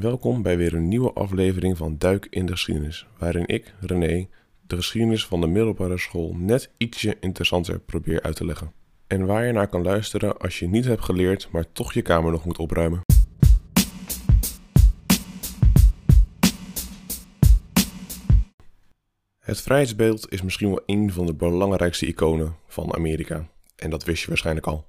Welkom bij weer een nieuwe aflevering van Duik in de Geschiedenis, waarin ik, René, de geschiedenis van de middelbare school net ietsje interessanter probeer uit te leggen. En waar je naar kan luisteren als je niet hebt geleerd, maar toch je kamer nog moet opruimen. Het vrijheidsbeeld is misschien wel een van de belangrijkste iconen van Amerika. En dat wist je waarschijnlijk al.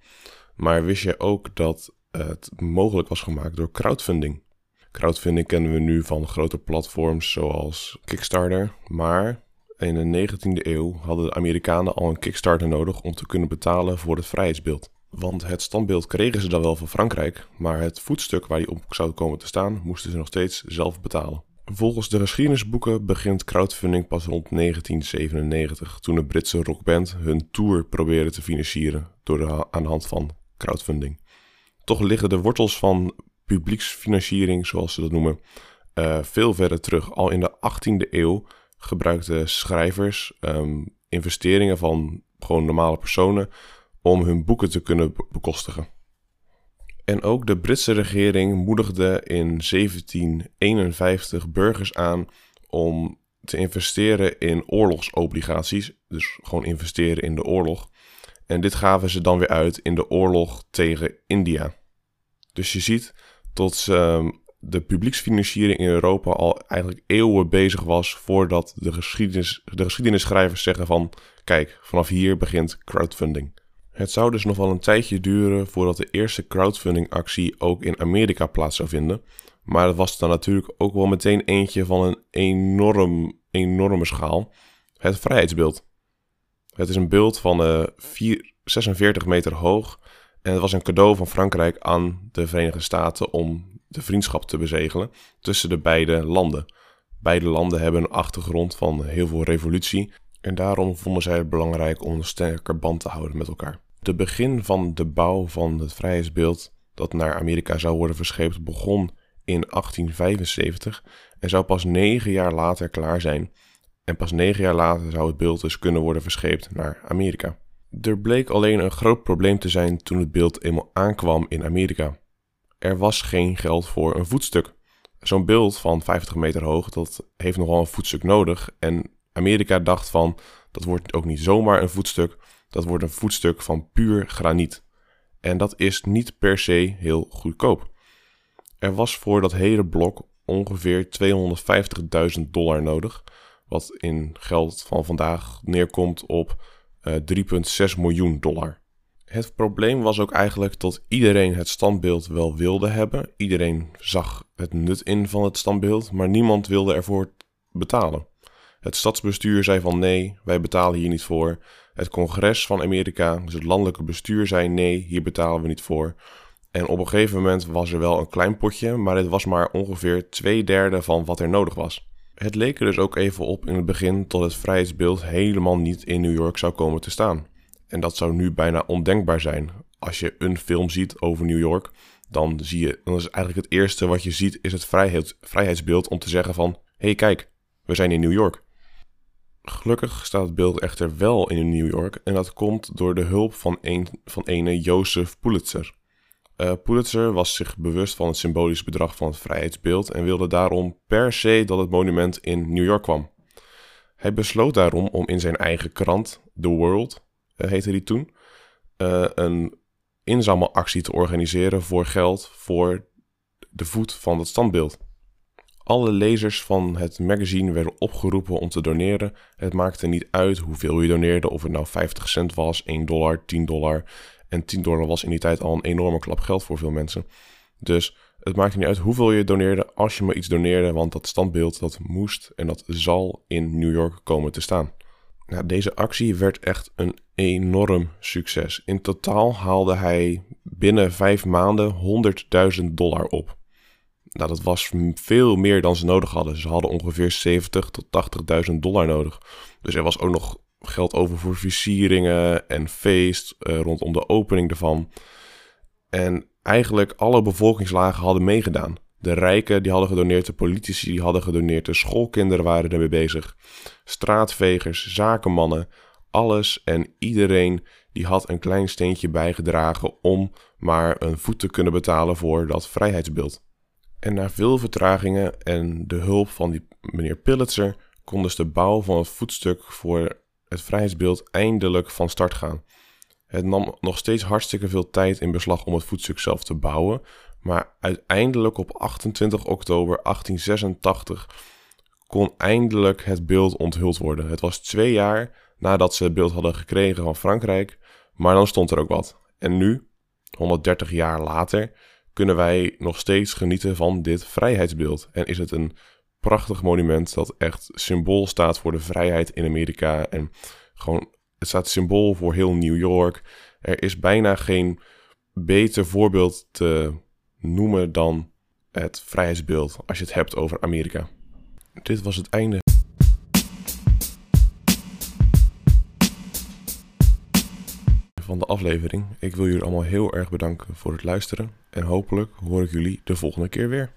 Maar wist je ook dat het mogelijk was gemaakt door crowdfunding? Crowdfunding kennen we nu van grote platforms zoals Kickstarter. Maar in de 19e eeuw hadden de Amerikanen al een Kickstarter nodig om te kunnen betalen voor het vrijheidsbeeld. Want het standbeeld kregen ze dan wel van Frankrijk, maar het voetstuk waar die op zou komen te staan moesten ze nog steeds zelf betalen. Volgens de geschiedenisboeken begint crowdfunding pas rond 1997, toen de Britse rockband hun tour probeerde te financieren door aan de hand van crowdfunding. Toch liggen de wortels van publieksfinanciering, zoals ze dat noemen, uh, veel verder terug. Al in de 18e eeuw gebruikten schrijvers um, investeringen van gewoon normale personen om hun boeken te kunnen bekostigen. En ook de Britse regering moedigde in 1751 burgers aan om te investeren in oorlogsobligaties. Dus gewoon investeren in de oorlog. En dit gaven ze dan weer uit in de oorlog tegen India. Dus je ziet tot uh, de publieksfinanciering in Europa al eigenlijk eeuwen bezig was voordat de, geschiedenis, de geschiedenisschrijvers zeggen van kijk, vanaf hier begint crowdfunding. Het zou dus nog wel een tijdje duren voordat de eerste crowdfunding-actie ook in Amerika plaats zou vinden. Maar dat was dan natuurlijk ook wel meteen eentje van een enorm, enorme schaal. Het vrijheidsbeeld. Het is een beeld van uh, 4, 46 meter hoog. En het was een cadeau van Frankrijk aan de Verenigde Staten om de vriendschap te bezegelen tussen de beide landen. Beide landen hebben een achtergrond van heel veel revolutie. En daarom vonden zij het belangrijk om een sterke band te houden met elkaar. De begin van de bouw van het vrijheidsbeeld dat naar Amerika zou worden verscheept begon in 1875 en zou pas negen jaar later klaar zijn. En pas negen jaar later zou het beeld dus kunnen worden verscheept naar Amerika. Er bleek alleen een groot probleem te zijn toen het beeld eenmaal aankwam in Amerika. Er was geen geld voor een voetstuk. Zo'n beeld van 50 meter hoog, dat heeft nogal een voetstuk nodig. En Amerika dacht van, dat wordt ook niet zomaar een voetstuk, dat wordt een voetstuk van puur graniet. En dat is niet per se heel goedkoop. Er was voor dat hele blok ongeveer 250.000 dollar nodig, wat in geld van vandaag neerkomt op 3,6 miljoen dollar. Het probleem was ook eigenlijk dat iedereen het standbeeld wel wilde hebben. Iedereen zag het nut in van het standbeeld, maar niemand wilde ervoor betalen. Het stadsbestuur zei van nee, wij betalen hier niet voor. Het congres van Amerika, dus het landelijke bestuur, zei nee, hier betalen we niet voor. En op een gegeven moment was er wel een klein potje, maar dit was maar ongeveer twee derde van wat er nodig was. Het leek er dus ook even op in het begin dat het vrijheidsbeeld helemaal niet in New York zou komen te staan. En dat zou nu bijna ondenkbaar zijn. Als je een film ziet over New York, dan zie je, dan is eigenlijk het eerste wat je ziet, is het vrijheid, vrijheidsbeeld om te zeggen van, hey, kijk, we zijn in New York. Gelukkig staat het beeld echter wel in New York en dat komt door de hulp van een van ene Joseph Pulitzer. Uh, Pulitzer was zich bewust van het symbolisch bedrag van het vrijheidsbeeld en wilde daarom per se dat het monument in New York kwam. Hij besloot daarom om in zijn eigen krant, The World, uh, heette die toen, uh, een inzamelactie te organiseren voor geld voor de voet van het standbeeld. Alle lezers van het magazine werden opgeroepen om te doneren. Het maakte niet uit hoeveel je doneerde, of het nou 50 cent was, 1 dollar, 10 dollar. En 10 dollar was in die tijd al een enorme klap geld voor veel mensen. Dus het maakte niet uit hoeveel je doneerde, als je maar iets doneerde, want dat standbeeld dat moest en dat zal in New York komen te staan. Nou, deze actie werd echt een enorm succes. In totaal haalde hij binnen vijf maanden 100.000 dollar op. Nou, dat was veel meer dan ze nodig hadden. Ze hadden ongeveer 70 tot 80.000 dollar nodig. Dus er was ook nog geld over voor versieringen en feest uh, rondom de opening ervan. En eigenlijk alle bevolkingslagen hadden meegedaan. De rijken die hadden gedoneerd, de politici die hadden gedoneerd, de schoolkinderen waren ermee bezig. Straatvegers, zakenmannen, alles en iedereen die had een klein steentje bijgedragen om maar een voet te kunnen betalen voor dat vrijheidsbeeld. En na veel vertragingen en de hulp van die meneer Pillitzer kon dus de bouw van het voetstuk voor het vrijheidsbeeld eindelijk van start gaan. Het nam nog steeds hartstikke veel tijd in beslag om het voetstuk zelf te bouwen, maar uiteindelijk op 28 oktober 1886 kon eindelijk het beeld onthuld worden. Het was twee jaar nadat ze het beeld hadden gekregen van Frankrijk, maar dan stond er ook wat. En nu, 130 jaar later, kunnen wij nog steeds genieten van dit vrijheidsbeeld. En is het een prachtig monument dat echt symbool staat voor de vrijheid in Amerika. En gewoon, het staat symbool voor heel New York. Er is bijna geen beter voorbeeld te noemen dan het vrijheidsbeeld als je het hebt over Amerika. Dit was het einde. Van de aflevering. Ik wil jullie allemaal heel erg bedanken voor het luisteren. En hopelijk hoor ik jullie de volgende keer weer.